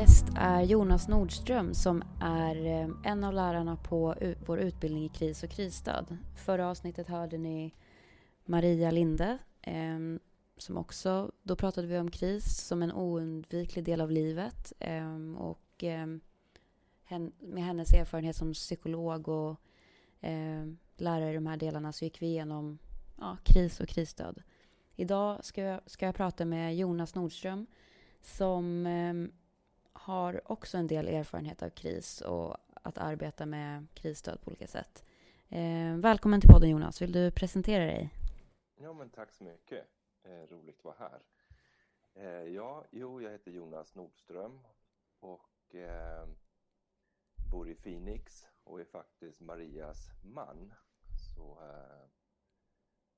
gäst är Jonas Nordström som är eh, en av lärarna på vår utbildning i kris och krisstöd. Förra avsnittet hörde ni Maria Linde ehm, som också, då pratade vi om kris som en oundviklig del av livet ehm, och ehm, med hennes erfarenhet som psykolog och lärare i de här delarna så gick vi igenom ja, kris och krisstöd. Idag ska jag, ska jag prata med Jonas Nordström som har också en del erfarenhet av kris och att arbeta med krisstöd på olika sätt. Eh, välkommen till podden Jonas, vill du presentera dig? Ja men tack så mycket, eh, roligt att vara här. Eh, ja, jo, jag heter Jonas Nordström och eh, bor i Phoenix och är faktiskt Marias man. Så, eh,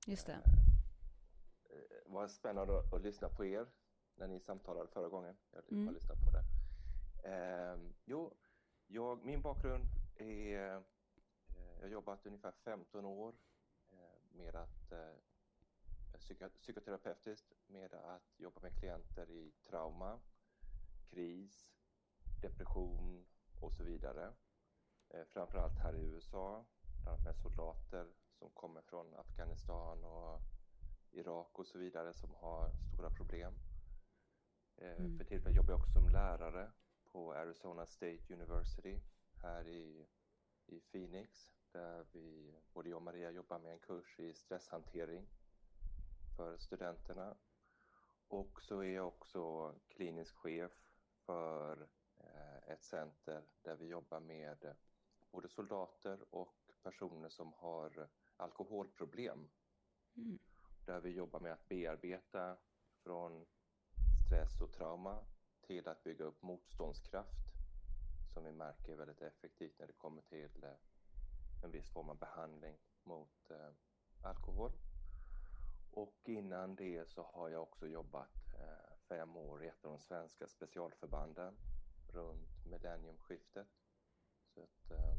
Just det. Eh, vad spännande att, att lyssna på er när ni samtalade förra gången. Jag har mm. lyssnat på det. Eh, jo, jag, min bakgrund är, eh, jag har jobbat ungefär 15 år eh, med att eh, psyko, psykoterapeutiskt med att jobba med klienter i trauma, kris, depression och så vidare. Eh, framförallt här i USA, med soldater som kommer från Afghanistan och Irak och så vidare som har stora problem. Eh, mm. För tillfället jobbar jag också som lärare på Arizona State University här i, i Phoenix där vi, både jag och Maria jobbar med en kurs i stresshantering för studenterna. Och så är jag också klinisk chef för eh, ett center där vi jobbar med både soldater och personer som har alkoholproblem. Mm. Där vi jobbar med att bearbeta från stress och trauma till att bygga upp motståndskraft som vi märker är väldigt effektivt när det kommer till eh, en viss form av behandling mot eh, alkohol. Och innan det så har jag också jobbat eh, fem år i ett av de svenska specialförbanden runt millenniumskiftet. Så att, eh,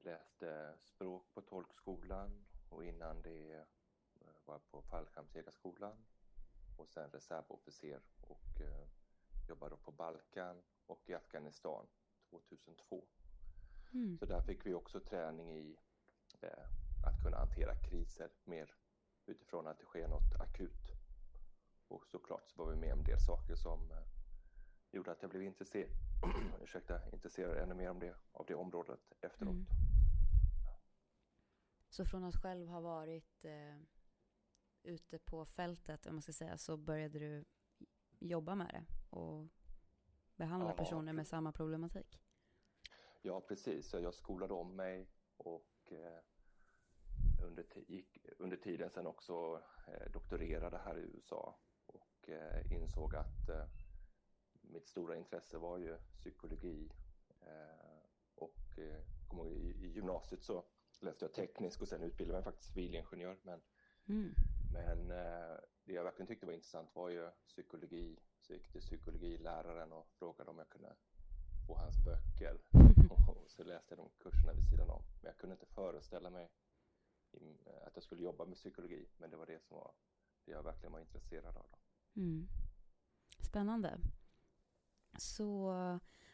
läste språk på tolkskolan och innan det var jag på fallskärmsjägarskolan och sen reservofficer och eh, jobbade på Balkan och i Afghanistan 2002. Mm. Så där fick vi också träning i eh, att kunna hantera kriser mer utifrån att det sker något akut. Och såklart så var vi med om en del saker som eh, gjorde att jag blev intresserad, ursäkta, intresserad ännu mer om det, av det området efteråt. Mm. Så från att själv ha varit eh, ute på fältet, om man ska säga, så började du jobba med det och behandla ja, personer med samma problematik? Ja, precis. Jag skolade om mig och eh, under, gick, under tiden sen också eh, doktorerade här i USA och eh, insåg att eh, mitt stora intresse var ju psykologi eh, och eh, i, i gymnasiet så läste jag teknisk och sen utbildade jag mig faktiskt civilingenjör men mm. Men eh, det jag verkligen tyckte var intressant var ju psykologi. Så jag gick till psykologiläraren och frågade om jag kunde få hans böcker. och så läste jag de kurserna vid sidan om. Men jag kunde inte föreställa mig att jag skulle jobba med psykologi. Men det var det som var det jag verkligen var intresserad av. Mm. Spännande. Så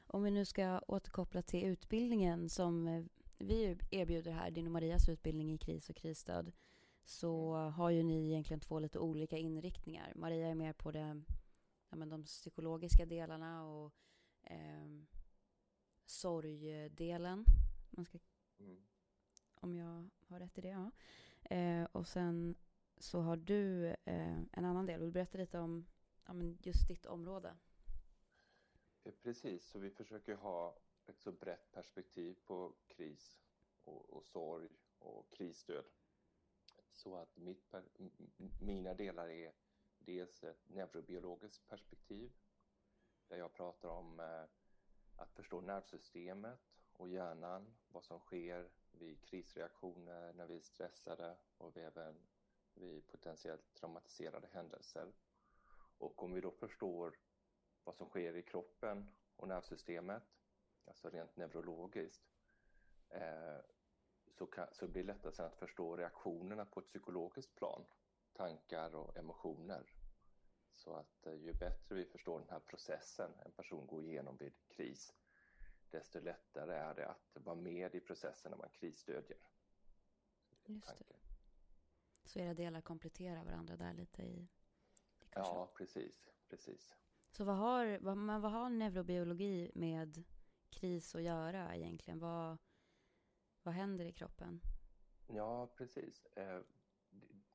om vi nu ska återkoppla till utbildningen som vi erbjuder här, din och Marias utbildning i kris och krisstöd så har ju ni egentligen två lite olika inriktningar. Maria är mer på det, ja, men de psykologiska delarna och eh, sorgdelen. Man ska, mm. Om jag har rätt i det, ja. Eh, och sen så har du eh, en annan del. Vill du berätta lite om ja, men just ditt område? Eh, precis, så vi försöker ha ett så brett perspektiv på kris och, och sorg och krisstöd så att mitt, mina delar är dels ett neurobiologiskt perspektiv där jag pratar om eh, att förstå nervsystemet och hjärnan, vad som sker vid krisreaktioner, när vi är stressade och även vid potentiellt traumatiserade händelser. Och om vi då förstår vad som sker i kroppen och nervsystemet, alltså rent neurologiskt, eh, så, kan, så blir det lättare sen att förstå reaktionerna på ett psykologiskt plan, tankar och emotioner. Så att eh, ju bättre vi förstår den här processen en person går igenom vid kris, desto lättare är det att vara med i processen när man krisstödjer. Just det. Så era delar kompletterar varandra där lite i, i Ja, precis, precis. Så vad har, vad, men vad har neurobiologi med kris att göra egentligen? Vad, vad händer i kroppen? Ja, precis. Eh,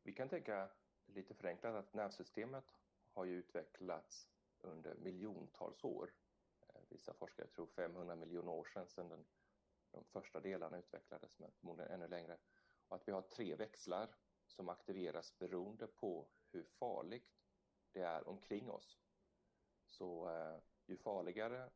vi kan tänka lite förenklat att nervsystemet har ju utvecklats under miljontals år. Eh, vissa forskare tror 500 miljoner år sedan, sedan den, de första delarna utvecklades, men förmodligen ännu längre. Och att vi har tre växlar som aktiveras beroende på hur farligt det är omkring oss. Så eh, ju farligare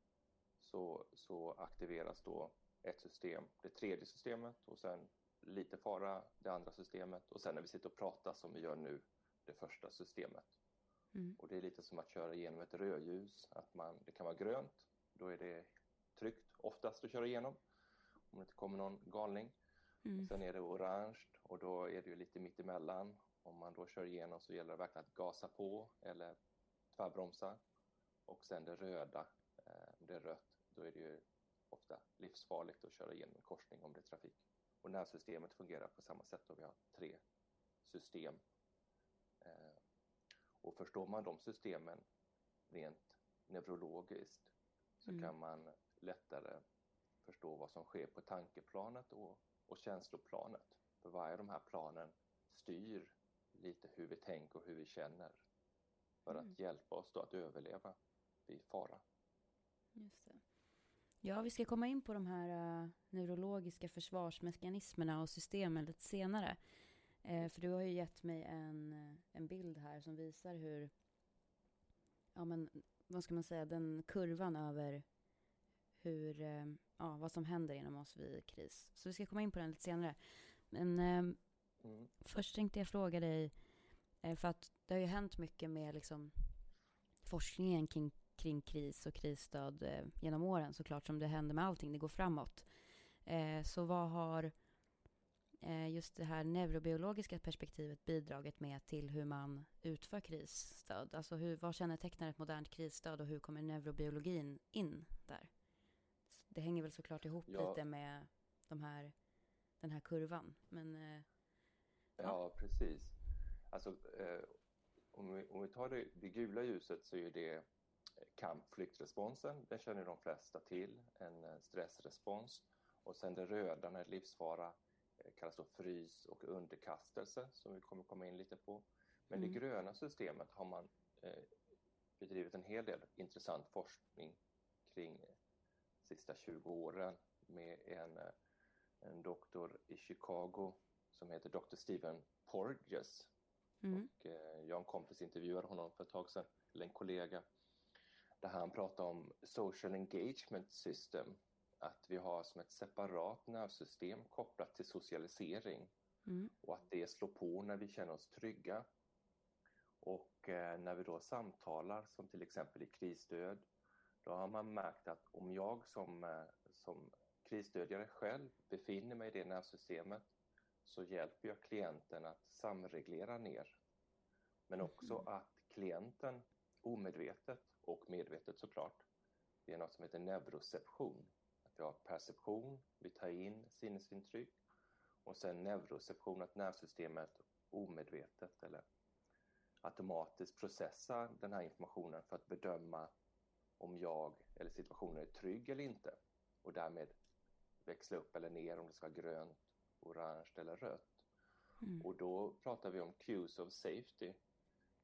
så, så aktiveras då ett system, det tredje systemet och sen lite fara det andra systemet och sen när vi sitter och pratar som vi gör nu, det första systemet. Mm. Och det är lite som att köra igenom ett rödljus, att man, det kan vara grönt, då är det tryggt oftast att köra igenom om det inte kommer någon galning. Mm. sen är det orange och då är det ju lite mittemellan. Om man då kör igenom så gäller det verkligen att gasa på eller tvärbromsa. Och sen det röda, eh, det är rött, då är det ju ofta livsfarligt att köra igenom en korsning om det är trafik. Och nervsystemet fungerar på samma sätt och vi har tre system. Eh, och förstår man de systemen rent neurologiskt så mm. kan man lättare förstå vad som sker på tankeplanet och, och känsloplanet. För varje av de här planen styr lite hur vi tänker och hur vi känner för mm. att hjälpa oss att överleva vid fara. Just det. Ja, vi ska komma in på de här uh, neurologiska försvarsmekanismerna och systemen lite senare. Uh, för du har ju gett mig en, uh, en bild här som visar hur, ja men vad ska man säga, den kurvan över hur, ja, vad som händer inom oss vid kris. Så vi ska komma in på den lite senare. Men mm. först tänkte jag fråga dig, för att det har ju hänt mycket med liksom forskningen kring kring kris och krisstöd eh, genom åren såklart som det händer med allting, det går framåt. Eh, så vad har eh, just det här neurobiologiska perspektivet bidragit med till hur man utför krisstöd? Alltså hur, vad kännetecknar ett modernt krisstöd och hur kommer neurobiologin in där? Det hänger väl såklart ihop ja. lite med de här, den här kurvan, men... Ja. ja, precis. Alltså, eh, om, vi, om vi tar det, det gula ljuset så är det kampflyktrresponsen, den känner de flesta till, en eh, stressrespons. Och sen det röda när livsfara eh, kallas då frys och underkastelse som vi kommer komma in lite på. Men mm. det gröna systemet har man eh, bedrivit en hel del intressant forskning kring de sista 20 åren med en, eh, en doktor i Chicago som heter Dr. Stephen Porges. Mm. Och, eh, jag och en kompis intervjuade honom för ett tag sedan, eller en kollega där han pratar om social engagement system, att vi har som ett separat nervsystem kopplat till socialisering mm. och att det slår på när vi känner oss trygga. Och eh, när vi då samtalar, som till exempel i krisstöd, då har man märkt att om jag som, eh, som krisstödjare själv befinner mig i det nervsystemet så hjälper jag klienten att samreglera ner. Men också mm. att klienten omedvetet och medvetet såklart. Det är något som heter neuroception. Att vi har perception, vi tar in sinnesintryck och sen neuroception, att nervsystemet omedvetet eller automatiskt processar den här informationen för att bedöma om jag eller situationen är trygg eller inte och därmed växla upp eller ner om det ska vara grönt, orange eller rött. Mm. Och då pratar vi om cues of safety,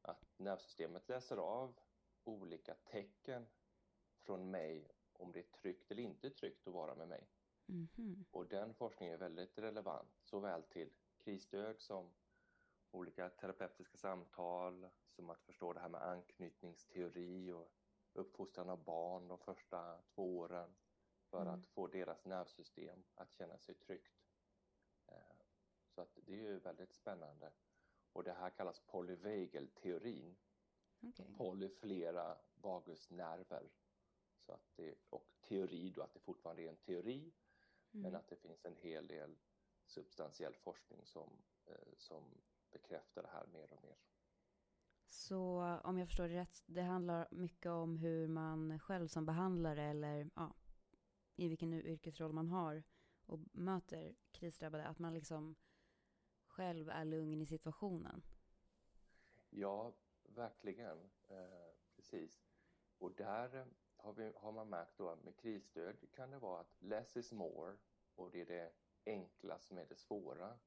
att nervsystemet läser av olika tecken från mig om det är tryggt eller inte tryggt att vara med mig. Mm. Och den forskningen är väldigt relevant såväl till krisstöd som olika terapeutiska samtal, som att förstå det här med anknytningsteori och uppfostran av barn de första två åren för mm. att få deras nervsystem att känna sig tryggt. Eh, så att det är ju väldigt spännande. Och det här kallas polyvagal-teorin Okay. Poly flera vagusnerver. Så att det, och teori då, att det fortfarande är en teori mm. men att det finns en hel del substantiell forskning som, eh, som bekräftar det här mer och mer. Så om jag förstår det rätt, det handlar mycket om hur man själv som behandlare eller ja, i vilken yrkesroll man har och möter krisdrabbade, att man liksom själv är lugn i situationen. Ja, verkligen. Eh, precis. Och där har, vi, har man märkt då att med krisstöd kan det vara att less is more och det är det enkla som är det svåra.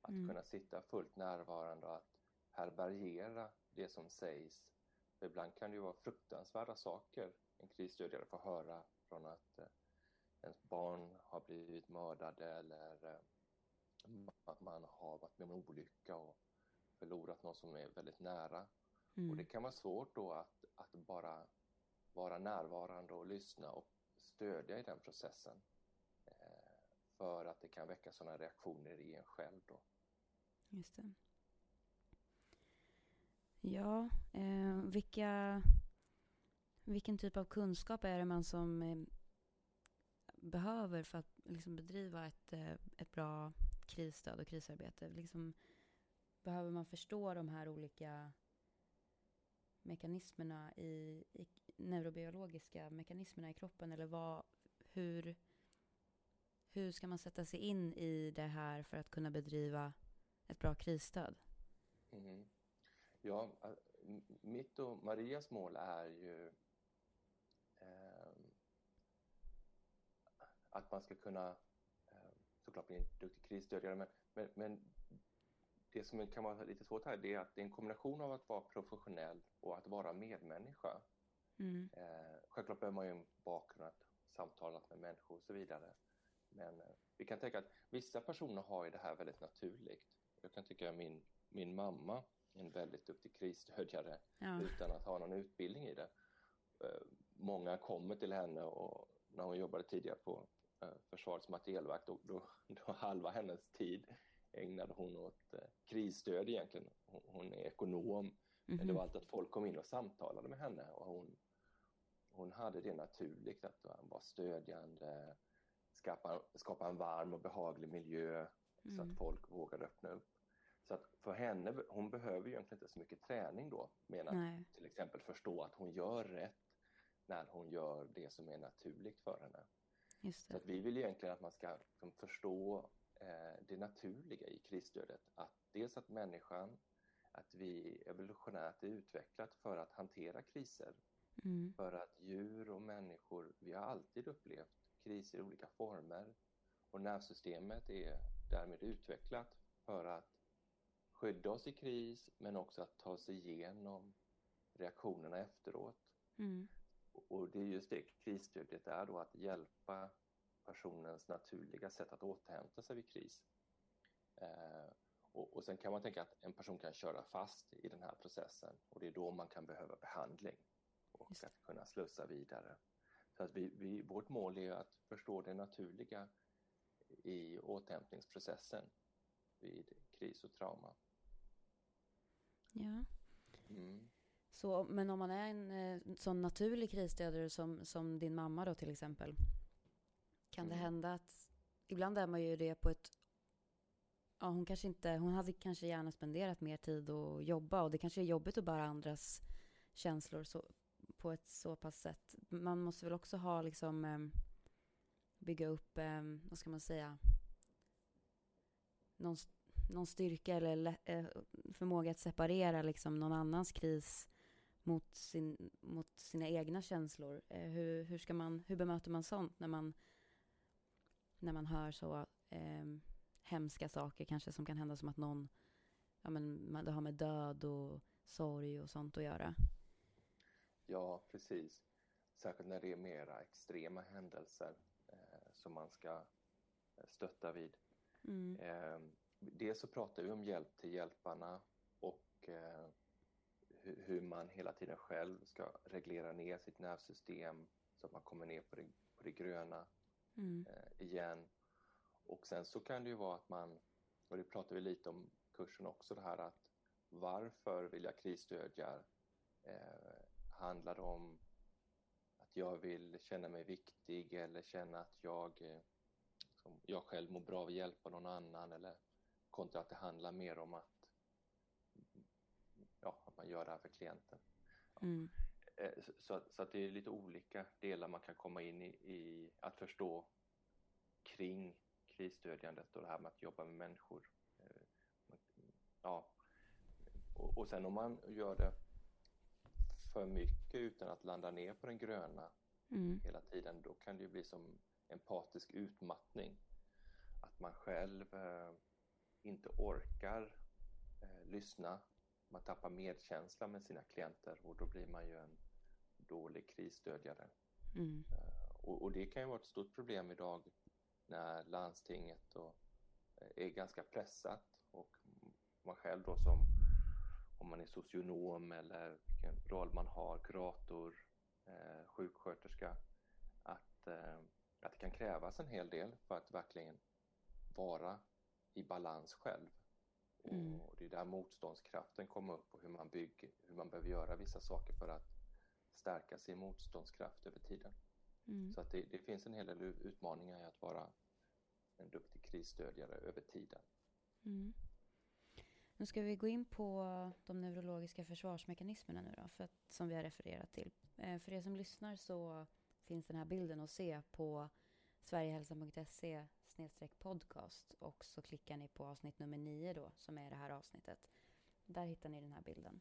Att mm. kunna sitta fullt närvarande och att härbärgera det som sägs. För ibland kan det ju vara fruktansvärda saker en krisstödjare får höra från att eh, ens barn har blivit mördade eller eh, att man har varit med om en olycka och förlorat någon som är väldigt nära. Mm. Och det kan vara svårt då att, att bara vara närvarande och lyssna och stödja i den processen. Eh, för att det kan väcka sådana reaktioner i en själv då. Just det. Ja, eh, vilka, vilken typ av kunskap är det man som eh, behöver för att liksom bedriva ett, eh, ett bra krisstöd och krisarbete? Liksom, behöver man förstå de här olika mekanismerna i, i neurobiologiska mekanismerna i kroppen? Eller vad, hur, hur ska man sätta sig in i det här för att kunna bedriva ett bra krisstöd? Mm. Ja, mitt och Marias mål är ju eh, att man ska kunna eh, såklart bli en duktig krisstödjare men, men, men, det som kan vara lite svårt här är att det är en kombination av att vara professionell och att vara medmänniska. Mm. Eh, självklart behöver man ju en bakgrund att samtala med människor och så vidare. Men eh, vi kan tänka att vissa personer har ju det här väldigt naturligt. Jag kan tycka att min, min mamma en väldigt duktig krisstödjare ja. utan att ha någon utbildning i det. Eh, många kommer till henne och när hon jobbade tidigare på eh, Försvarets materielverk då, då, då halva hennes tid ägnade hon åt eh, krisstöd egentligen. Hon, hon är ekonom mm -hmm. men det var mhm. alltid att folk kom in och samtalade med henne och hon, hon hade det naturligt att vara stödjande, skapa, skapa en varm och behaglig miljö mm. så att mm. folk vågade öppna upp. Så att för henne, hon behöver ju egentligen inte så mycket träning då, att till exempel förstå att hon gör rätt när hon gör det som är naturligt för henne. Så att vi vill egentligen att man ska liksom, förstå det naturliga i krisstödet. Att dels att människan, att vi evolutionärt är utvecklat för att hantera kriser. Mm. För att djur och människor, vi har alltid upplevt kriser i olika former. Och nervsystemet är därmed utvecklat för att skydda oss i kris men också att ta sig igenom reaktionerna efteråt. Mm. Och det är just det krisstödet är då, att hjälpa personens naturliga sätt att återhämta sig vid kris. Eh, och, och sen kan man tänka att en person kan köra fast i den här processen och det är då man kan behöva behandling och att kunna slussa vidare. Så att vi, vi, vårt mål är att förstå det naturliga i återhämtningsprocessen vid kris och trauma. Ja. Mm. Så, men om man är en eh, sån naturlig krisstödjare som, som din mamma då till exempel. Kan mm. det hända att, ibland är man ju det på ett, ja hon kanske inte, hon hade kanske gärna spenderat mer tid och jobba och det kanske är jobbigt att bära andras känslor så, på ett så pass sätt. Man måste väl också ha liksom, eh, bygga upp, eh, vad ska man säga, någon någon styrka eller eh, förmåga att separera liksom någon annans kris mot, sin, mot sina egna känslor. Eh, hur, hur, ska man, hur bemöter man sånt när man, när man hör så eh, hemska saker kanske som kan hända som att någon, ja men det har med död och sorg och sånt att göra? Ja, precis. Särskilt när det är mera extrema händelser eh, som man ska stötta vid. Mm. Eh, dels så pratar vi om hjälp till hjälparna och eh, hur man hela tiden själv ska reglera ner sitt nervsystem så att man kommer ner på det, på det gröna mm. eh, igen. Och sen så kan det ju vara att man, och det pratar vi lite om kursen också, det här att varför vill jag krisstödja? Eh, handlar om att jag vill känna mig viktig eller känna att jag, eh, jag själv mår bra av att hjälpa någon annan eller kontra att det handlar mer om att ja, att man gör det här för klienten. Mm. Eh, så, så, att det är lite olika delar man kan komma in i, i att förstå kring krisstödjandet och det här med att jobba med människor. Eh, ja. Och, och sen om man gör det för mycket utan att landa ner på den gröna mm. hela tiden, då kan det ju bli som empatisk utmattning. Att man själv eh, inte orkar eh, lyssna, man tappar medkänsla med sina klienter och då blir man ju en dålig krisstödjare. Mm. Eh, och, och, det kan ju vara ett stort problem idag när landstinget då eh, är ganska pressat och man själv då som om man är socionom eller vilken roll man har, kurator, eh, sjuksköterska, att, eh, att det kan krävas en hel del för att verkligen vara i balans själv. Mm. Och det är där motståndskraften kommer upp och hur man bygger, hur man behöver göra vissa saker för att stärka sin motståndskraft över tiden. Mm. Så att det, det, finns en hel del utmaningar i att vara en duktig krisstödjare över tiden. Mm. Nu ska vi gå in på de neurologiska försvarsmekanismerna nu då, för att, som vi har refererat till. Eh, för er som lyssnar så finns den här bilden att se på sverigehälsan.se podcast och så klickar ni på avsnitt nummer nio då, som är det här avsnittet. Där hittar ni den här bilden.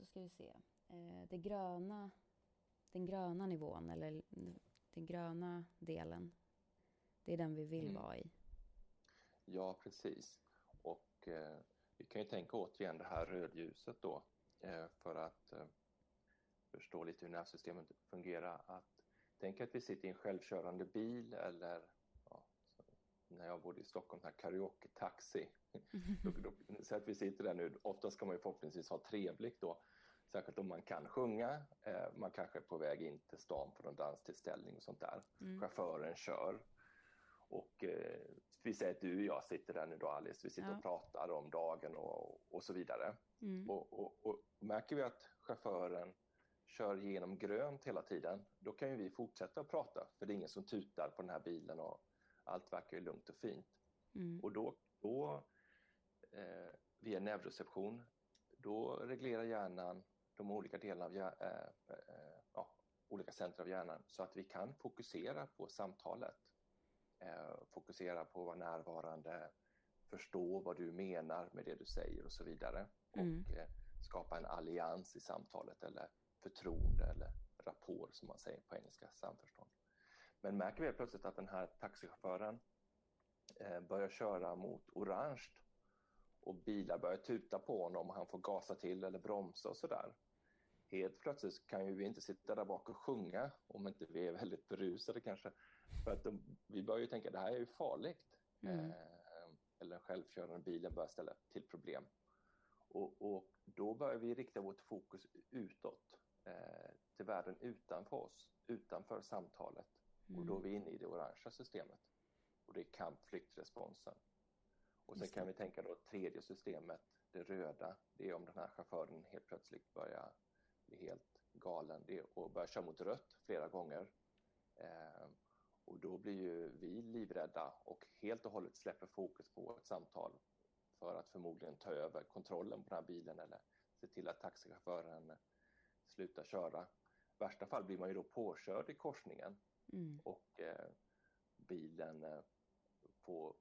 Så ska vi se. Eh, det gröna, den gröna nivån, eller den gröna delen, det är den vi vill mm. vara i. Ja, precis. Och eh, vi kan ju tänka återigen det här rödljuset då eh, för att eh, förstå lite hur nervsystemet fungerar. Att, tänk att vi sitter i en självkörande bil eller ja, när jag bodde i Stockholm, här karaoke-taxi. så att vi sitter där nu, oftast ska man ju förhoppningsvis ha trevligt då. Särskilt om man kan sjunga, eh, man kanske är på väg in till stan på någon danstillställning och sånt där. Mm. Chauffören kör. Och eh, vi säger att du och jag sitter där nu då Alice, vi sitter ja. och pratar om dagen och, och så vidare. Mm. Och, och, och, märker vi att chauffören kör genom grönt hela tiden, då kan ju vi fortsätta att prata för det är ingen som tutar på den här bilen och allt verkar ju lugnt och fint. Mm. Och då, då eh, via neuroception, då reglerar hjärnan de olika delarna av hjärnan, äh, äh, ja, olika centra av hjärnan så att vi kan fokusera på samtalet. Eh, fokusera på att vara närvarande, förstå vad du menar med det du säger och så vidare. Mm. Och eh, skapa en allians i samtalet eller förtroende eller rapport som man säger på engelska, samförstånd. Men märker vi plötsligt att den här taxichauffören eh, börjar köra mot orange och bilar börjar tuta på honom och han får gasa till eller bromsa och sådär. Helt plötsligt kan ju vi inte sitta där bak och sjunga om inte vi är väldigt berusade kanske. För att de, vi börjar ju tänka att det här är ju farligt. Mm. Eh, eller den självkörande bilen börjar ställa till problem. Och, och, då börjar vi rikta vårt fokus utåt, eh, till världen utanför oss, utanför samtalet. Mm. Och då är vi inne i det orangea systemet. Och det är kampflyktresponsen. Och sen kan vi tänka då tredje systemet, det röda, det är om den här chauffören helt plötsligt börjar bli helt galen det är att börja köra mot rött flera gånger. Eh, och då blir ju vi livrädda och helt och hållet släpper fokus på ett samtal för att förmodligen ta över kontrollen på den här bilen eller se till att taxichauffören slutar köra. I värsta fall blir man ju då påkörd i korsningen mm. och eh, bilen eh, får,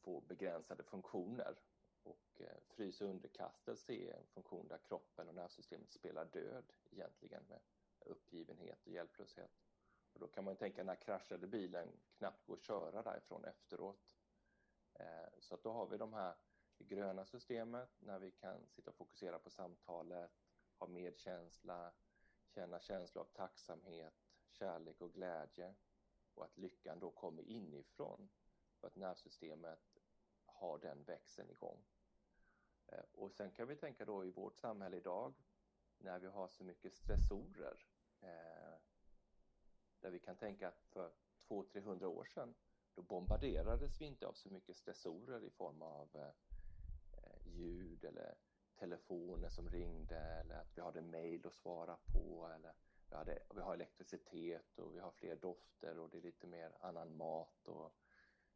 får begränsade funktioner. Och eh, frys och underkastelse är en funktion där kroppen och nervsystemet spelar död egentligen med uppgivenhet och hjälplöshet. Och då kan man tänka när kraschade bilen knappt går att köra därifrån efteråt. Eh, så att då har vi de här det gröna systemet när vi kan sitta och fokusera på samtalet, ha medkänsla, känna känslor av tacksamhet, kärlek och glädje och att lyckan då kommer inifrån för att nervsystemet har den växeln igång. Eh, och sen kan vi tänka då i vårt samhälle idag när vi har så mycket stressorer eh, där vi kan tänka att för 200-300 år sedan då bombarderades vi inte av så mycket stressorer i form av eh, ljud eller telefoner som ringde eller att vi hade mejl att svara på eller vi, hade, vi har elektricitet och vi har fler dofter och det är lite mer annan mat och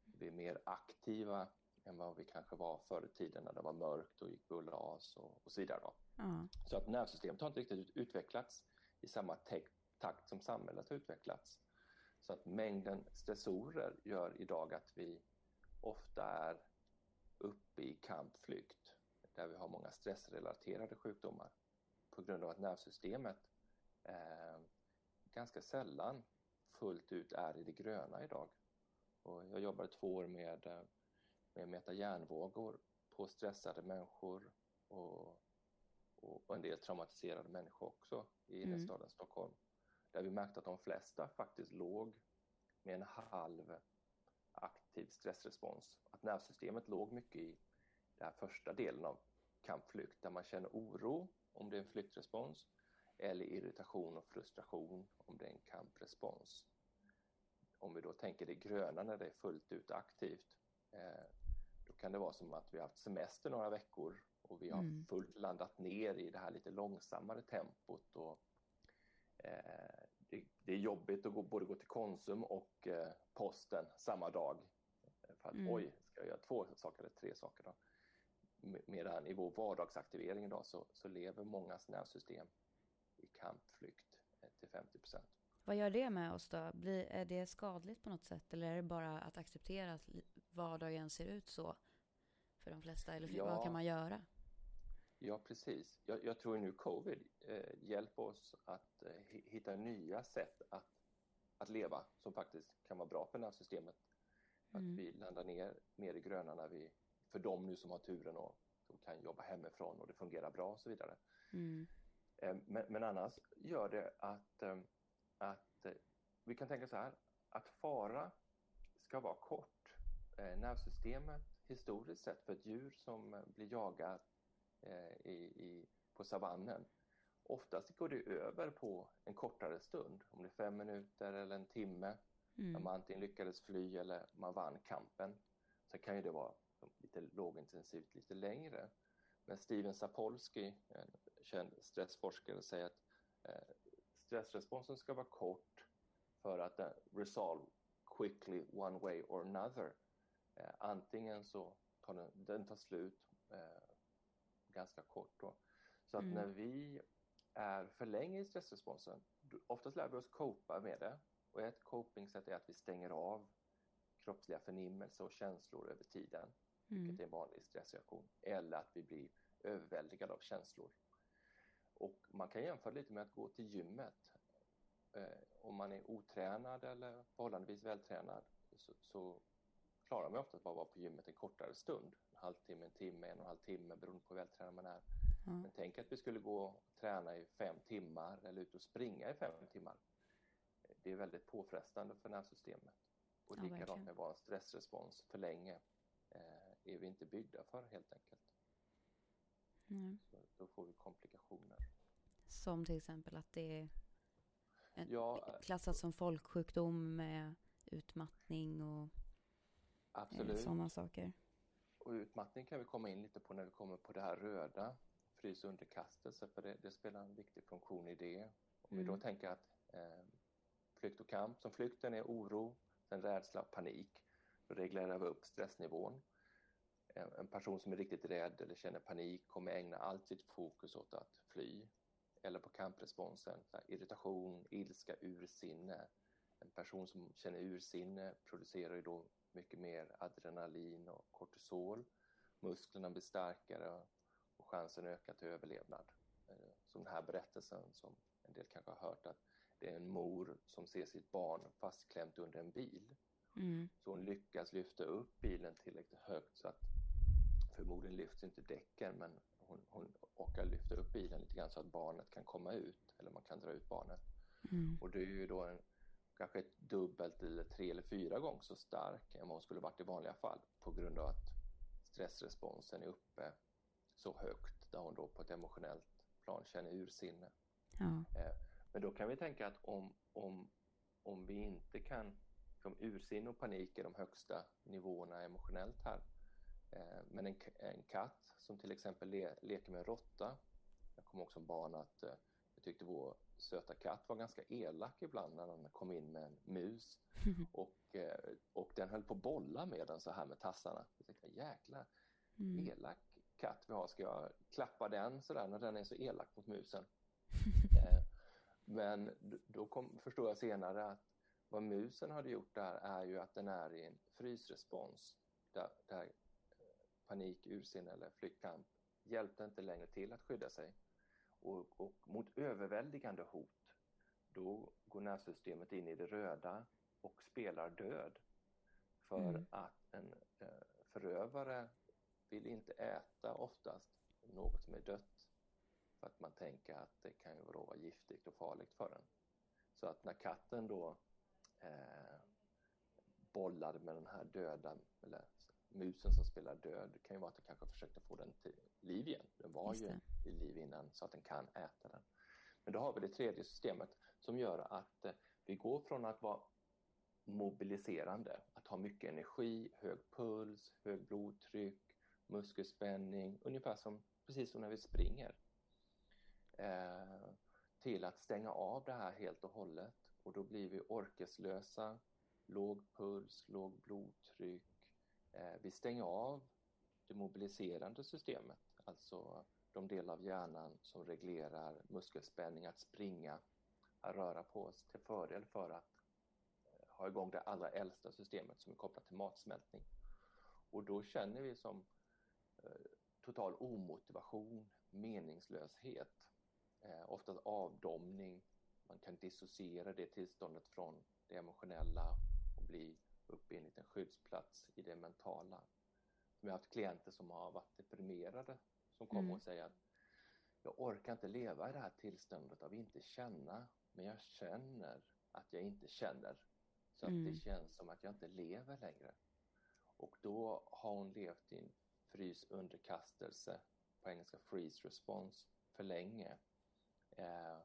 vi är mer aktiva än vad vi kanske var förr i tiden när det var mörkt och gick vi och la oss och, och så vidare. Då. Ja. Så att nervsystemet har inte riktigt utvecklats i samma takt som samhället har utvecklats. Så att mängden stressorer gör idag att vi ofta är uppe i kampflykt där vi har många stressrelaterade sjukdomar på grund av att nervsystemet eh, ganska sällan fullt ut är i det gröna idag. Och jag jobbade två år med, med mäta hjärnvågor på stressade människor och, och en del traumatiserade människor också i mm. innerstaden Stockholm. Där vi märkte att de flesta faktiskt låg med en halv aktiv stressrespons. Att nervsystemet låg mycket i den här första delen av kampflykt där man känner oro om det är en flyktrespons eller irritation och frustration om det är en kamprespons. Om vi då tänker det gröna när det är fullt ut aktivt eh, då kan det vara som att vi har haft semester några veckor och vi har mm. fullt landat ner i det här lite långsammare tempot och eh, det, det, är jobbigt att gå, både gå till Konsum och eh, posten samma dag. För att mm. oj, ska jag göra två saker eller tre saker då? Medan i vår vardagsaktivering idag så, så lever mångas nervsystem i kampflykt eh, till 50 procent. Vad gör det med oss då? Blir, är det skadligt på något sätt eller är det bara att acceptera att vardagen ser ut så för de flesta? Eller ja, vad kan man göra? Ja, precis. Jag, jag tror nu covid eh, hjälper oss att eh, hitta nya sätt att, att leva som faktiskt kan vara bra för nervsystemet. Mm. Att vi landar ner mer i gröna när vi, för de nu som har turen och som kan jobba hemifrån och det fungerar bra och så vidare. Mm. Eh, men, men, annars gör det att, eh, att eh, vi kan tänka så här, att fara ska vara kort. Nervsystemet historiskt sett för ett djur som blir jagat i, i, på savannen, oftast går det över på en kortare stund, om det är fem minuter eller en timme, mm. när man antingen lyckades fly eller man vann kampen. Så kan ju det vara lite lågintensivt lite längre. Men Steven Sapolsky, en känd stressforskare, säger att eh, stressresponsen ska vara kort för att den resolve quickly one way or another. Eh, antingen så tar den, den tar slut eh, ganska kort då. Så att mm. när vi är för länge i stressresponsen, oftast lär vi oss copa med det och ett copingsätt är att vi stänger av kroppsliga förnimmelser och känslor över tiden, mm. vilket är en vanlig stressreaktion, eller att vi blir överväldigade av känslor. Och man kan jämföra lite med att gå till gymmet. Eh, om man är otränad eller förhållandevis vältränad så, så klarar man ofta att bara vara på gymmet en kortare stund. En halvtimme, en timme, en och en halv timme beroende på hur vältränad man är. Mm. Men tänk att vi skulle gå och träna i fem timmar eller ut och springa i fem timmar. Det är väldigt påfrestande för nervsystemet. Och ja, likadant med en stressrespons för länge eh, är vi inte byggda för helt enkelt. Mm. Så då får vi komplikationer. Som till exempel att det är en, ja, klassat som folksjukdom med utmattning och absolut. sådana saker. Och utmattning kan vi komma in lite på när vi kommer på det här röda, frys och underkastelse, för det, det spelar en viktig funktion i det. Om mm. vi då mm. tänker att eh, flykt och kamp, som flykten är oro, sen rädsla, panik, då reglerar vi upp stressnivån en person som är riktigt rädd eller känner panik kommer ägna allt sitt fokus åt att fly. Eller på kampresponsen, irritation, ilska, ursinne. En person som känner ursinne producerar ju då mycket mer adrenalin och kortisol. Musklerna blir starkare och chansen ökar till överlevnad. Eh, som den här berättelsen som en del kanske har hört att det är en mor som ser sitt barn fastklämt under en bil. Mm. Så hon lyckas lyfta upp bilen tillräckligt högt så att Förmodligen lyfts inte däcken men hon, hon orkar lyfta upp bilen lite grann så att barnet kan komma ut eller man kan dra ut barnet. Mm. Och det är ju då en, kanske dubbelt eller tre eller fyra gånger så stark än vad hon skulle varit i vanliga fall på grund av att stressresponsen är uppe så högt där hon då på ett emotionellt plan känner ursinne. Ja. Eh, men då kan vi tänka att om, om, om vi inte kan, om ursinne och panik är de högsta nivåerna emotionellt här, Eh, men en, en katt som till exempel le, leker med en råtta. Jag kommer också som barn att eh, jag tyckte vår söta katt var ganska elak ibland när den kom in med en mus. Och, eh, och den höll på att bolla med den så här med tassarna. Jag tänkte, jäkla mm. elak katt vi har. Ska jag klappa den sådär när den är så elak mot musen? eh, men då kom, förstår jag senare att vad musen hade gjort där är ju att den är i en frysrespons där, där eh, panik, ursinne eller flyktkamp hjälpte inte längre till att skydda sig. Och, och, mot överväldigande hot, då går nervsystemet in i det röda och spelar död. För mm. att en eh, förövare vill inte äta oftast något som är dött för att man tänker att det kan ju vara giftigt och farligt för en. Så att när katten då eh, bollade med den här döda, eller musen som spelar död, kan ju vara att den kanske försökte få den till liv igen. Den var ju i liv innan så att den kan äta den. Men då har vi det tredje systemet som gör att eh, vi går från att vara mobiliserande, att ha mycket energi, hög puls, hög blodtryck, muskelspänning, ungefär som precis som när vi springer. Eh, till att stänga av det här helt och hållet och då blir vi orkeslösa, låg puls, låg blodtryck. Eh, vi stänger av det mobiliserande systemet, alltså de delar av hjärnan som reglerar muskelspänning, att springa, att röra på oss till fördel för att eh, ha igång det allra äldsta systemet som är kopplat till matsmältning. Och då känner vi som eh, total omotivation, meningslöshet, eh, oftast avdomning. Man kan dissociera det tillståndet från det emotionella och bli uppe i en liten skyddsplats i det mentala. Vi har haft klienter som har varit deprimerade som kommer mm. och säger att jag orkar inte leva i det här tillståndet av inte känna, men jag känner att jag inte känner. Så mm. att det mm. känns som att jag inte lever längre. Och då har hon levt i en frysunderkastelse, på engelska freeze response, för länge. Eh,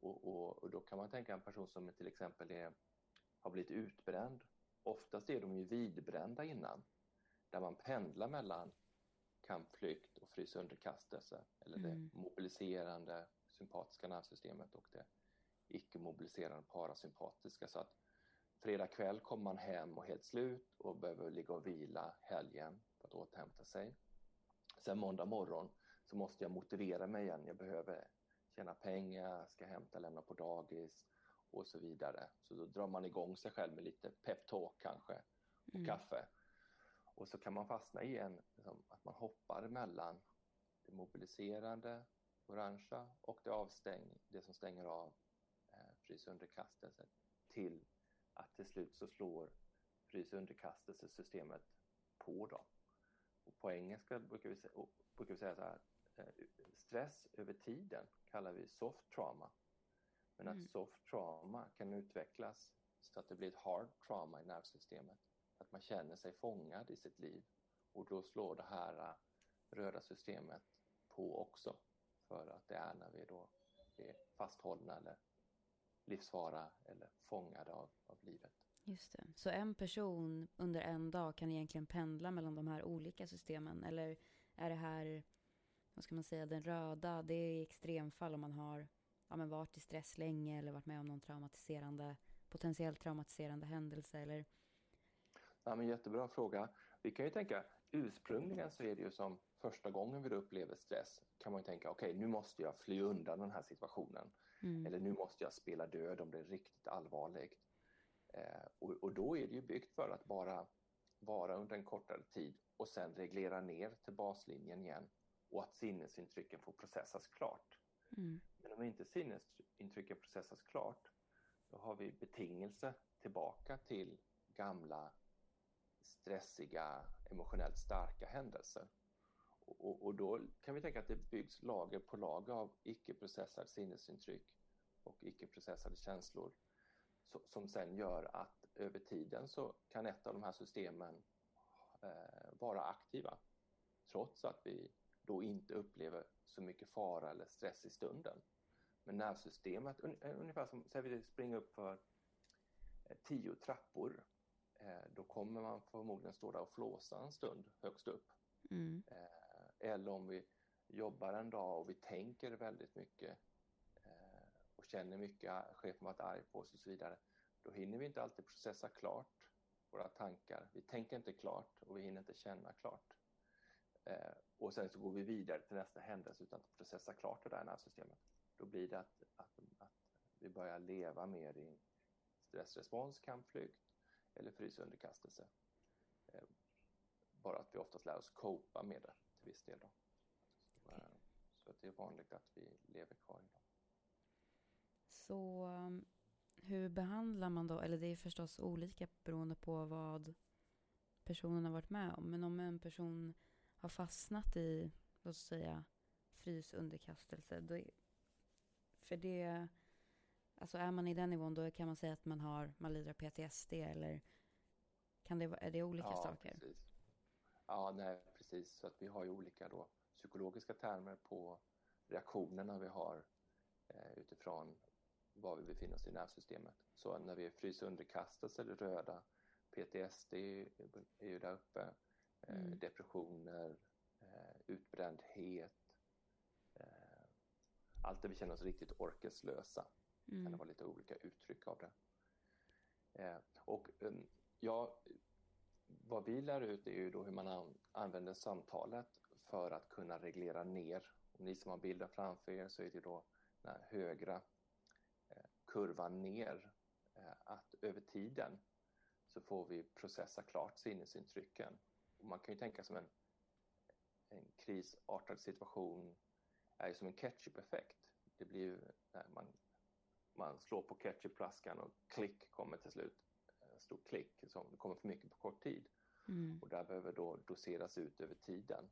och, och, och, då kan man tänka en person som till exempel är, har blivit utbränd. Oftast är de ju vidbrända innan, där man pendlar mellan kampflykt och frysunderkastelse eller mm. det mobiliserande sympatiska nervsystemet och det icke-mobiliserande parasympatiska. Så att fredag kväll kommer man hem och helt slut och behöver ligga och vila helgen för att återhämta sig. Sen måndag morgon så måste jag motivera mig igen. Jag behöver tjäna pengar, ska hämta, lämna på dagis och så vidare. Så då drar man igång sig själv med lite peptalk kanske och mm. kaffe. Och så kan man fastna i en, liksom, att man hoppar mellan det mobiliserande, orangea och det, avstäng, det som stänger av eh, frysunderkastelsen till att till slut så slår frysunderkastelsesystemet på dem. Och på engelska brukar vi, brukar vi säga så här, eh, stress över tiden kallar vi soft trauma. Men att mm. soft trauma kan utvecklas så att det blir ett hard trauma i nervsystemet att man känner sig fångad i sitt liv och då slår det här äh, röda systemet på också för att det är när vi då är fasthållna eller livsfara eller fångade av, av livet. Just det. Så en person under en dag kan egentligen pendla mellan de här olika systemen eller är det här, vad ska man säga, den röda, det är i extremfall om man har ja, men varit i stress länge eller varit med om någon traumatiserande, potentiellt traumatiserande händelse eller Ja, men jättebra fråga. Vi kan ju tänka ursprungligen så är det ju som första gången vi upplever stress kan man tänka okej okay, nu måste jag fly undan den här situationen. Mm. Eller nu måste jag spela död om det är riktigt allvarligt. Eh, och, och, då är det ju byggt för att bara vara under en kortare tid och sen reglera ner till baslinjen igen och att sinnesintrycken får processas klart. Mm. Men om inte sinnesintrycken processas klart då har vi betingelse tillbaka till gamla stressiga, emotionellt starka händelser. Och, och, då kan vi tänka att det byggs lager på lager av icke-processade sinnesintryck och icke-processade känslor så, som sen gör att över tiden så kan ett av de här systemen eh, vara aktiva trots att vi då inte upplever så mycket fara eller stress i stunden. Men nervsystemet, un, ungefär som, säg vi springer upp för eh, tio trappor Eh, då kommer man förmodligen stå där och flåsa en stund högst upp. Mm. Eh, eller om vi jobbar en dag och vi tänker väldigt mycket eh, och känner mycket, chefen varit arg på oss och så vidare. Då hinner vi inte alltid processa klart våra tankar. Vi tänker inte klart och vi hinner inte känna klart. Eh, och sen så går vi vidare till nästa händelse utan att processa klart det där nervsystemet. Då blir det att, att, att vi börjar leva mer i stressrespons, kampflykt eller frysunderkastelse. Eh, bara att vi oftast lär oss copa med det till viss del. Då. Så, eh, så att det är vanligt att vi lever kvar i dem. Så um, hur behandlar man då, eller det är förstås olika beroende på vad personen har varit med om. Men om en person har fastnat i, låt oss säga, frysunderkastelse. Då är, för det, alltså är man i den nivån då kan man säga att man har, man lider av PTSD eller kan det, är det olika ja, saker? Precis. Ja, nej, precis. Så att vi har ju olika då psykologiska termer på reaktionerna vi har eh, utifrån var vi befinner oss i nervsystemet. Så när vi är frysunderkastelse eller röda, PTSD är ju där uppe, mm. depressioner, eh, utbrändhet, eh, allt det vi känner oss riktigt orkeslösa. Mm. kan det vara lite olika uttryck av det. Och um, ja, vad vi lär ut är ju då hur man använder samtalet för att kunna reglera ner. Om ni som har bilden framför er så är det då den här högra kurvan ner. Att över tiden så får vi processa klart sinnesintrycken man kan ju tänka som en, en krisartad situation är ju som en ketchup-effekt. Det blir ju när man, man slår på ketchupflaskan och klick kommer till slut. En stor klick som kommer för mycket på kort tid. Mm. Och där behöver då doseras ut över tiden.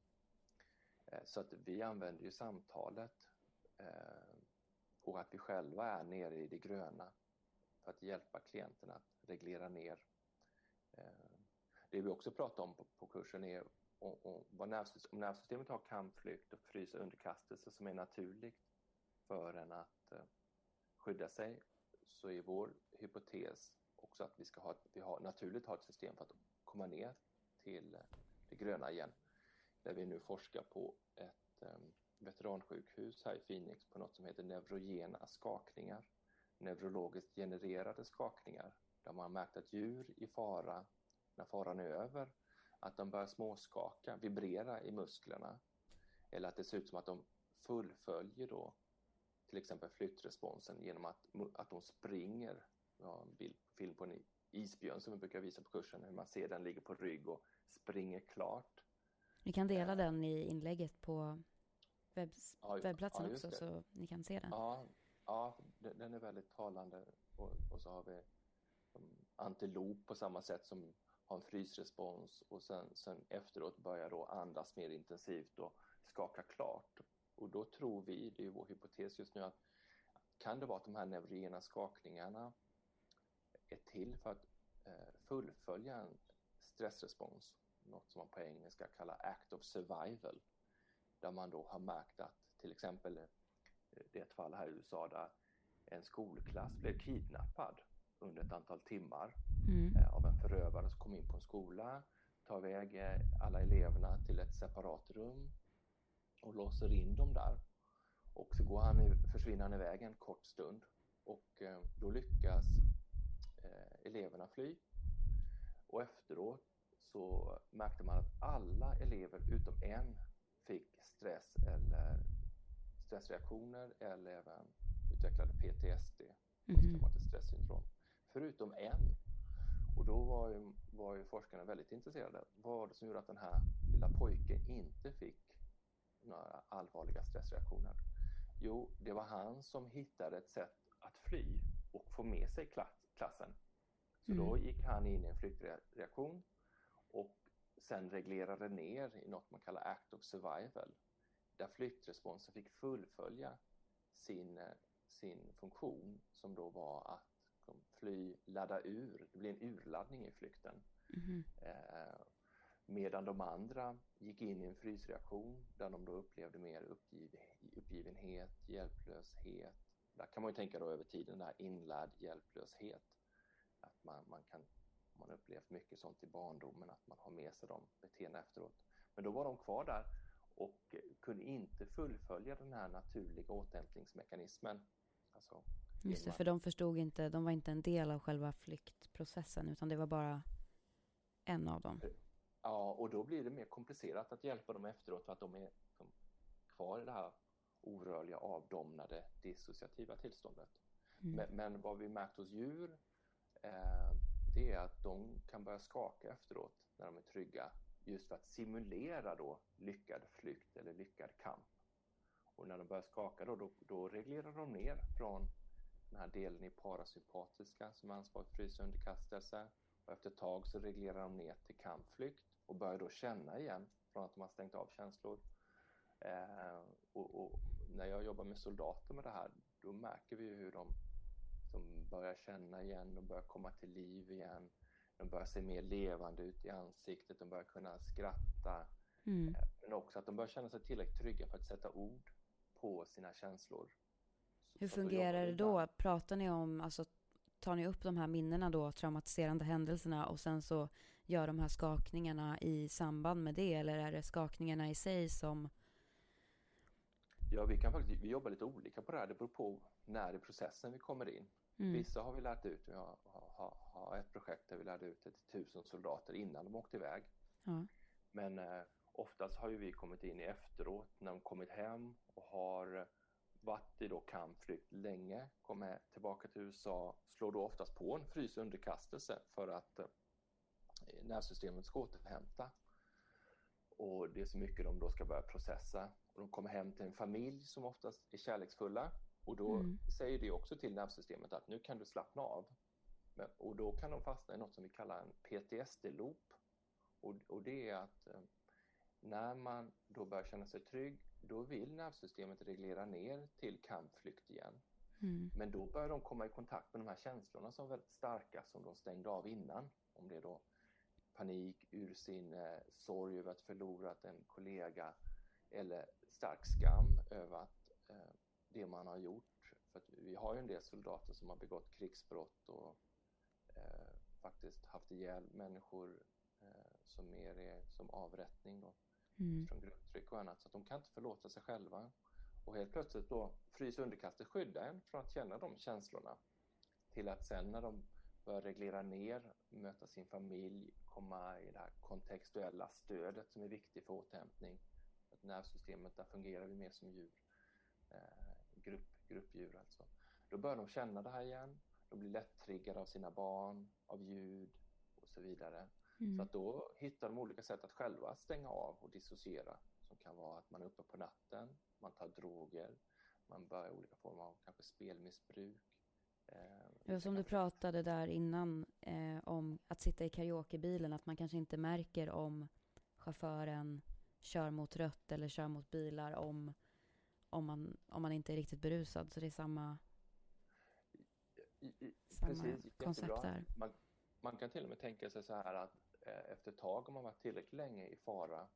Eh, så att vi använder ju samtalet eh, och att vi själva är nere i det gröna för att hjälpa klienten att reglera ner eh, det vi också pratar om på, på kursen är och, och vad nervsystemet, om nervsystemet har kampflykt och frysa underkastelse som är naturligt för en att eh, skydda sig så är vår hypotes också att vi ska ha, vi har, naturligt har ett system för att komma ner till eh, det gröna igen. Där vi nu forskar på ett eh, veteransjukhus här i Phoenix på något som heter neurogena skakningar. Neurologiskt genererade skakningar där man har märkt att djur i fara när faran är över, att de börjar småskaka, vibrera i musklerna. Eller att det ser ut som att de fullföljer då till exempel flyttresponsen genom att, att de springer. Jag har en bild, film på en isbjörn som vi brukar visa på kursen, hur man ser den ligger på rygg och springer klart. Vi kan dela eh. den i inlägget på webbs, ja, webbplatsen ja, också, så ni kan se den. Ja, ja den är väldigt talande. Och, och så har vi antilop på samma sätt som ha en frysrespons och sen, sen efteråt börja då andas mer intensivt och skaka klart. Och då tror vi, det är vår hypotes just nu, att kan det vara att de här neurogena skakningarna är till för att eh, fullfölja en stressrespons, något som man på engelska kallar act of survival, där man då har märkt att till exempel, eh, det är ett fall här i USA där en skolklass blev kidnappad under ett antal timmar mm. Eh, av en förövare som kom in på en skola, tar iväg eh, alla eleverna till ett separat rum och låser in dem där. Och så går han, försvinner han iväg en kort stund och eh, då lyckas eleverna fly. Och efteråt så märkte man att alla elever utom en fick stress eller stressreaktioner eller även utvecklade PTSD, mm. posttraumatiskt stressyndrom förutom en. Och då var ju, var ju forskarna väldigt intresserade. Vad var det som gjorde att den här lilla pojken inte fick några allvarliga stressreaktioner? Jo, det var han som hittade ett sätt att fly och få med sig klassen. Så mm. då gick han in i en flyktreaktion och sen reglerade ner i något man kallar act of survival där flyktresponsen fick fullfölja sin, sin funktion som då var att liksom fly, ladda ur. Det blir en urladdning i flykten. Mm. Eh, medan de andra gick in i en frysreaktion där de då upplevde mer uppgiv, uppgivenhet, hjälplöshet. Där kan man ju tänka då över tiden, där inlärd hjälplöshet. Att man, man kan, man upplevt mycket sånt i barndomen, att man har med sig de beteendena efteråt. Men då var de kvar där och kunde inte fullfölja den här naturliga återhämtningsmekanismen. Alltså Just det, för de förstod inte, de var inte en del av själva flyktprocessen utan det var bara en av dem. Ja, och då blir det mer komplicerat att hjälpa dem efteråt för att de är liksom kvar i det här orörliga, avdomnade, dissociativa tillståndet. Mm. Men, men, vad vi märkt hos djur eh, det är att de kan börja skaka efteråt när de är trygga just för att simulera då lyckad flykt eller lyckad kamp. Och när de börjar skaka då, då, då reglerar de ner från den här delen i parasympatiska som är ansvarig för frys och underkastelse. Och efter ett tag så reglerar de ner till kampflykt och börjar då känna igen från att de har stängt av känslor. Eh, och, och, när jag jobbar med soldater med det här, då märker vi hur de som börjar känna igen, de börjar komma till liv igen. De börjar se mer levande ut i ansiktet, de börjar kunna skratta. Mm. Eh, men också att de börjar känna sig tillräckligt trygga för att sätta ord på sina känslor. Hur fungerar det då? Pratar ni om, alltså tar ni upp de här minnena då, traumatiserande händelserna och sen så gör de här skakningarna i samband med det eller är det skakningarna i sig som Ja, vi kan faktiskt vi jobbar lite olika på det här. Det beror på när i processen vi kommer in. Mm. Vissa har vi lärt ut. Vi har, har, har, ett projekt där vi lärde ut det till tusen soldater innan de åkte iväg. Ja. Men eh, oftast har ju vi kommit in i efteråt när de kommit hem och har varit i då kampflykt länge, kommer tillbaka till USA, slår då oftast på en frys underkastelse för att eh, nervsystemet ska återhämta. Och det är så mycket de då ska börja processa. Och de kommer hem till en familj som oftast är kärleksfulla och då mm. säger det också till nervsystemet att nu kan du slappna av. Men, och då kan de fastna i något som vi kallar en PTSD-loop. Och, och, det är att eh, när man då börjar känna sig trygg, då vill nervsystemet reglera ner till kampflykt igen. Mm. Men då börjar de komma i kontakt med de här känslorna som är väldigt starka som de stängde av innan. Om det är då panik, ursinne, sorg över att förlorat en kollega eller stark skam över att eh, det man har gjort. För vi har ju en del soldater som har begått krigsbrott och eh, faktiskt haft ihjäl människor eh, som mer är som avrättning då, mm. från grupptryck och annat. Så att de kan inte förlåta sig själva. Och helt plötsligt då fryser underkastet skydda en från att känna de känslorna. Till att sen när de börjar reglera ner, möta sin familj, komma i det här kontextuella stödet som är viktigt för återhämtning. Att nervsystemet, där fungerar vi mer som djur. Eh, grupp, gruppdjur alltså. Då börjar de känna det här igen. De blir lätt triggade av sina barn, av ljud och så vidare. Mm. Så att då hittar de olika sätt att själva stänga av och dissociera. Som kan vara att man är uppe på natten, man tar droger, man börjar olika former av kanske spelmissbruk. Eh, som du pratade där innan eh, om att sitta i karaokebilen, att man kanske inte märker om chauffören kör mot rött eller kör mot bilar om om man, om man inte är riktigt berusad. Så det är samma, samma Precis, koncept där. Man, man, kan till och med tänka sig så här att Eh, efter ett tag, om man varit tillräckligt länge i fara,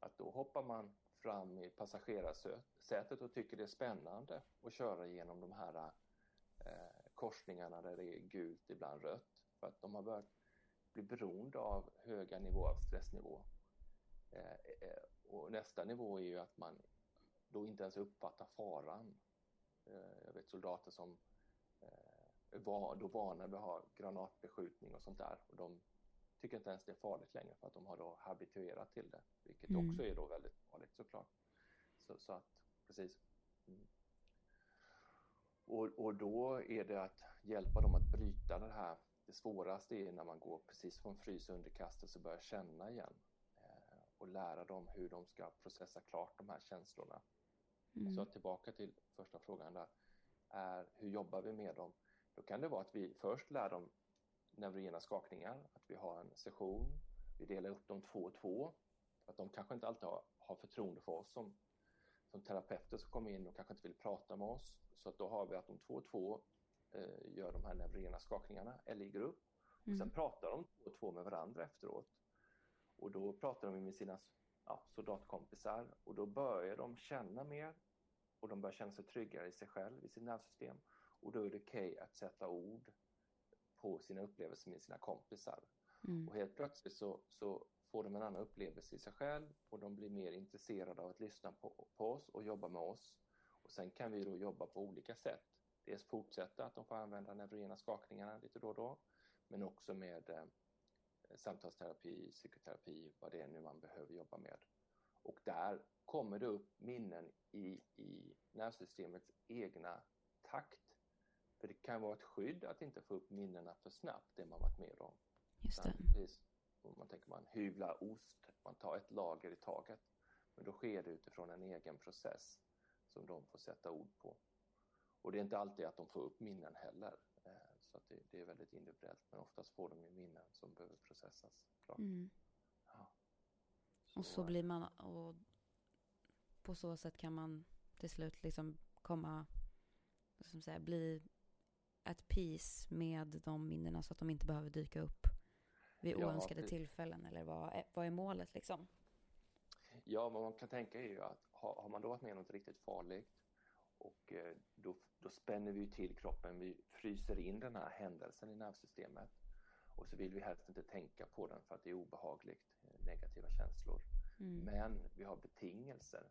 att då hoppar man fram i passagerarsätet och tycker det är spännande att köra genom de här eh, korsningarna där det är gult, ibland rött. För att de har börjat bli beroende av höga nivåer av stressnivå. Eh, eh och nästa nivå är ju att man då inte ens uppfattar faran. Eh, jag vet soldater som eh, var då vana vid att ha granatbeskjutning och sånt där och de tycker inte ens det är farligt längre för att de har då habituerat till det, vilket mm. också är då väldigt farligt såklart. Så, så att, precis. Mm. Och, och då är det att hjälpa dem att bryta det här. Det svåraste är när man går precis från frys och underkastelse och börjar känna igen eh, och lära dem hur de ska processa klart de här känslorna. Mm. Så tillbaka till första frågan där, är hur jobbar vi med dem? Då kan det vara att vi först lär dem neurogena skakningar, att vi har en session, vi delar upp dem två och två, att de kanske inte alltid har, har förtroende för oss som, som terapeuter som kommer in och kanske inte vill prata med oss. Så att då har vi att de två och två eh, gör de här neurogena skakningarna, eller i grupp. Och sen mm. pratar de två och två med varandra efteråt. Och då pratar de med sina ja, soldatkompisar och då börjar de känna mer och de börjar känna sig tryggare i sig själv, i sitt nervsystem. Och då är det okej okay att sätta ord på sina upplevelser med sina kompisar. Mm. Och helt plötsligt så, så får de en annan upplevelse i sig själv och de blir mer intresserade av att lyssna på, på oss och jobba med oss. Och sen kan vi då jobba på olika sätt. Dels fortsätta att de får använda neurogena skakningarna lite då och då, men också med eh, samtalsterapi, psykoterapi, vad det är nu man behöver jobba med. Och där kommer det upp minnen i, i nervsystemets egna takt. För det kan vara ett skydd att inte få upp minnena för snabbt, det man varit med om. Just det. Precis, man tänker man hyvlar ost, man tar ett lager i taget. Men då sker det utifrån en egen process som de får sätta ord på. Och det är inte alltid att de får upp minnen heller. Eh, så det, det är väldigt individuellt, men oftast får de ju minnen som behöver processas. Mm. Ja. Och så blir man, och på så sätt kan man till slut liksom komma, som säga, bli at peace med de minnena så att de inte behöver dyka upp vid Ja, oönskade precis. tillfällen eller vad är, vad är målet liksom? Ja, vad man kan tänka är ju att har, har man då varit med om något riktigt farligt och eh, då, då spänner vi till kroppen, vi fryser in den här händelsen i nervsystemet och så vill vi helst inte tänka på den för att det är obehagligt, eh, negativa känslor. Mm. Men vi har betingelser.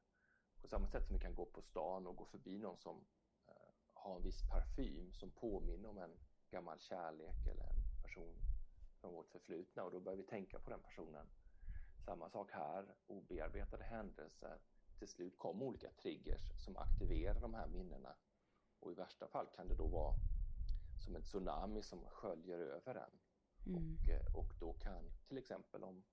På samma sätt som vi kan gå på stan och gå förbi någon som har en viss parfym som påminner om en gammal kärlek eller en person från vårt förflutna och då börjar vi tänka på den personen. Samma sak här, obearbetade händelser. Till slut kommer olika triggers som aktiverar de här minnena och i värsta fall kan det då vara som en tsunami som sköljer över en. Mm. Och, eh, och då kan till exempel om,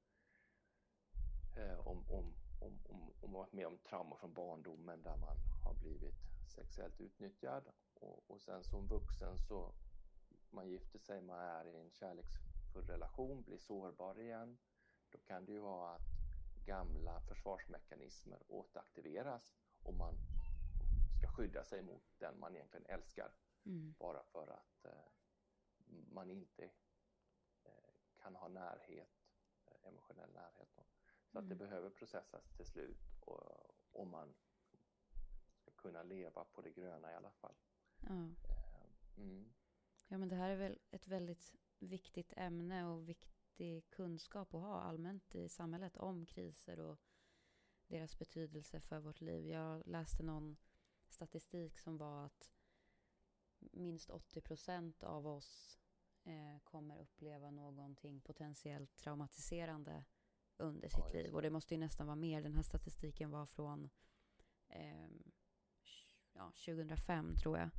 eh, om, om, om, om, om med om trauma från barndomen där man har blivit sexuellt utnyttjad och, och sen som vuxen så man gifter sig, man är i en kärleksfull relation, blir sårbar igen. Då kan det ju vara att gamla försvarsmekanismer återaktiveras och man ska skydda sig mot den man egentligen älskar Mm. bara för att eh, man inte eh, kan ha närhet, eh, emotionell närhet. Så att det Mm. behöver processas till slut och, om man kunna leva på det gröna i alla fall. Ja. Eh, mm. ja, men det här är väl ett väldigt viktigt ämne och viktig kunskap att ha allmänt i samhället om kriser och deras betydelse för vårt liv. Jag läste någon statistik som var att minst 80 procent av oss eh, kommer uppleva någonting potentiellt traumatiserande under Ja, sitt just liv. Och det måste ju nästan vara mer. Den här statistiken var från ehm, ja, 2005 tror jag.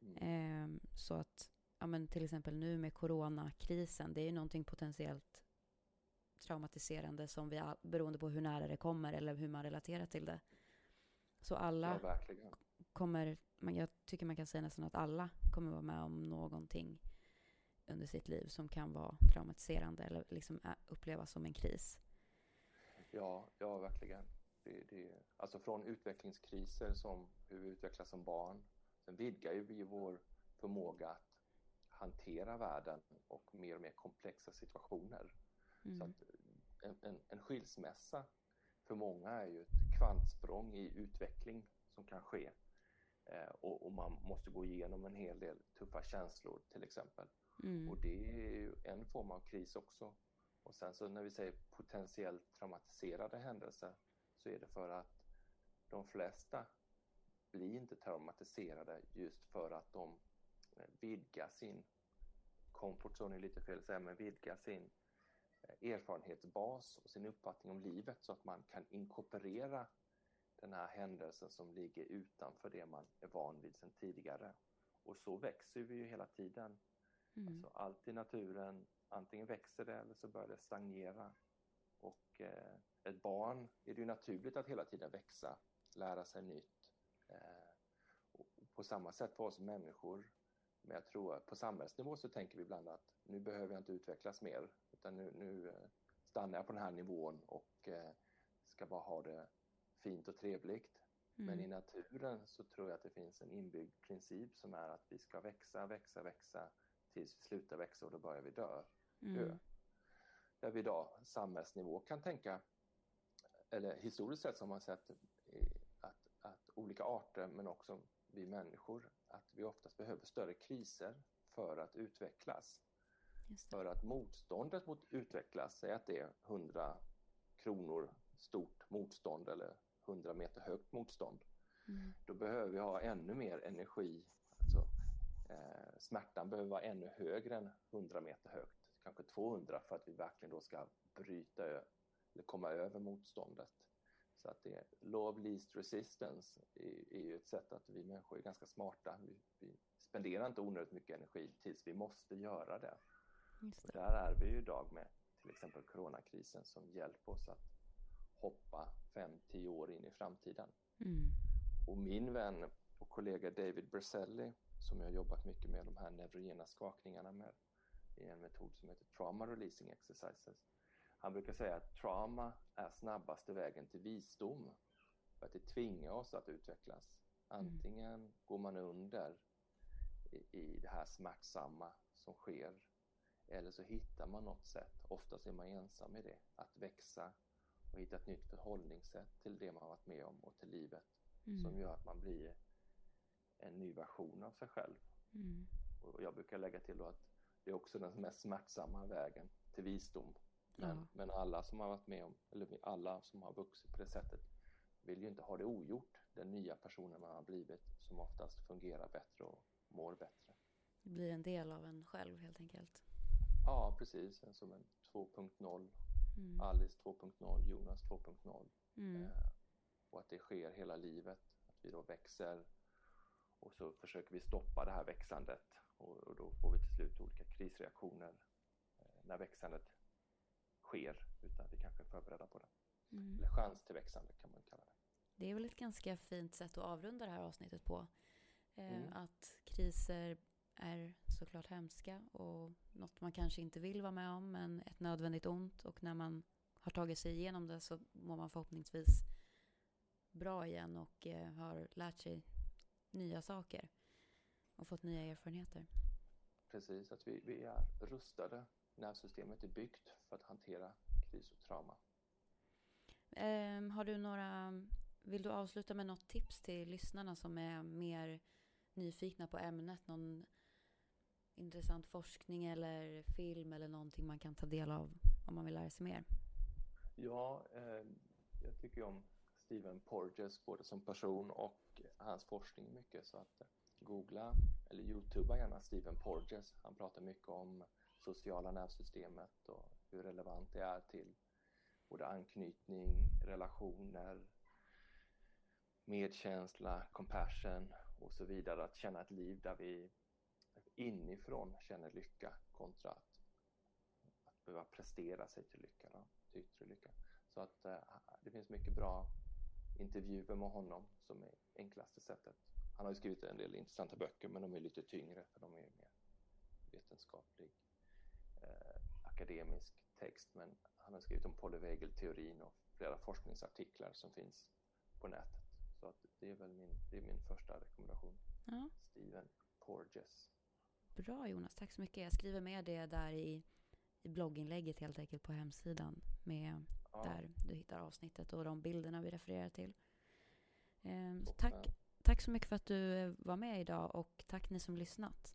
Mm. Ehm, så att, ja men till exempel nu med coronakrisen, det är ju någonting potentiellt traumatiserande som vi, all- beroende på hur nära det kommer eller hur man relaterar till det. Så alla Ja, kommer, man, jag tycker man kan säga nästan att alla kommer vara med om någonting under sitt liv som kan vara traumatiserande eller liksom upplevas som en kris. Ja, ja verkligen. Det, det, alltså från utvecklingskriser som hur vi utvecklas som barn. Sen vidgar ju vi vår förmåga att hantera världen och mer och mer komplexa situationer. Så Mm. att en, en, en skilsmässa för många är ju ett kvantsprång i utveckling som kan ske. Eh, och, och man måste gå igenom en hel del tuffa känslor till exempel. Mm. Och det är ju en form av kris också. Och sen så när vi säger potentiellt traumatiserade händelser så är det för att de flesta blir inte traumatiserade just för att de eh, vidgar sin comfort zone är lite fel att säga, men vidgar sin eh, erfarenhetsbas och sin uppfattning om livet så att man kan inkorporera den här händelsen som ligger utanför det man är van vid sedan tidigare. Och så växer vi ju hela tiden. Mm. Alltså allt i naturen, antingen växer det eller så börjar det stagnera. Och eh, ett barn är det ju naturligt att hela tiden växa, lära sig nytt. Eh, och på samma sätt för oss människor. Men jag tror att på samhällsnivå så tänker vi ibland att nu behöver jag inte utvecklas mer. Utan nu, nu eh, stannar jag på den här nivån och eh, ska bara ha det fint och trevligt. Men i Mm. naturen så tror jag att det finns en inbyggd princip som är att vi ska växa, växa, växa tills vi slutar växa och då börjar vi dö. Mm. Där vi idag samhällsnivå kan tänka, eller historiskt sett så har man sett att, olika arter men också vi människor, att vi oftast behöver större kriser för att utvecklas. För att motståndet mot utvecklas, säg att det är 100 kronor stort motstånd eller 100 meter högt motstånd. Mm. Då behöver vi ha ännu mer energi. Alltså, eh, smärtan behöver vara ännu högre än 100 meter högt. kanske 200 för att vi verkligen då ska bryta eller komma över motståndet. Så att det är law of least resistance är, är ju ett sätt att vi människor är ganska smarta. Vi, vi spenderar inte onödigt mycket energi tills vi måste göra det. det. där är vi ju idag med till exempel coronakrisen som hjälper oss att hoppa 5-10 år in i framtiden. Mm. Och min vän och kollega David Berselli som jag jobbat mycket med de här neurogena skakningarna med i en metod som heter Trauma Releasing Exercises. Han brukar säga att trauma är snabbaste vägen till visdom för att det tvingar oss att utvecklas. Antingen mm. går man under i, i det här smärtsamma som sker eller så hittar man något sätt, oftast är man ensam i det, att växa och hitta ett nytt förhållningssätt till det man har varit med om och till livet mm. som gör att man blir en ny version av sig själv. Mm. Och jag brukar lägga till att det är också den mest smärtsamma vägen till visdom. Men, ja. men alla som har varit med om, eller alla som har vuxit på det sättet vill ju inte ha det ogjort, den nya personen man har blivit som oftast fungerar bättre och mår bättre. Det blir en del av en själv helt enkelt. Ja, precis. Som en 2.0. Mm. Alice 2.0, Jonas 2.0. Mm. Eh, och att det sker hela livet. Att vi då växer och så försöker vi stoppa det här växandet och, och då får vi till slut olika krisreaktioner eh, när växandet sker utan vi kanske är förberedda på det. Mm. Eller chans till växande kan man kalla det. Det är väl ett ganska fint sätt att avrunda det här avsnittet på. Eh, mm. Att kriser är såklart hemska och något man kanske inte vill vara med om men ett nödvändigt ont och när man har tagit sig igenom det så mår man förhoppningsvis bra igen och eh, har lärt sig nya saker och fått nya erfarenheter. Precis, att vi, vi är rustade. Nervsystemet är byggt för att hantera kris och trauma. Eh, har du några, vill du avsluta med något tips till lyssnarna som är mer nyfikna på ämnet? Någon intressant forskning eller film eller någonting man kan ta del av om man vill lära sig mer? Ja, eh, jag tycker om Stephen Porges både som person och hans forskning mycket så att eh, googla eller youtuba gärna Stephen Porges. Han pratar mycket om sociala nervsystemet och hur relevant det är till både anknytning, relationer, medkänsla, compassion och så vidare. Att känna ett liv där vi inifrån känner lycka kontra att, att behöva prestera sig till lycka, då, till yttre lycka. Så att äh, det finns mycket bra intervjuer med honom som är enklaste sättet. Han har ju skrivit en del intressanta böcker men de är lite tyngre för de är mer vetenskaplig eh, akademisk text men han har skrivit om polyvagal-teorin och flera forskningsartiklar som finns på nätet. Så att det är väl min, det är min första rekommendation. Ja. Steven Porges. Bra Jonas, tack så mycket. Jag skriver med det där i, i blogginlägget helt enkelt på hemsidan med ja. där du hittar avsnittet och de bilderna vi refererar till. Ehm, tack, tack så mycket för att du var med idag och tack ni som lyssnat.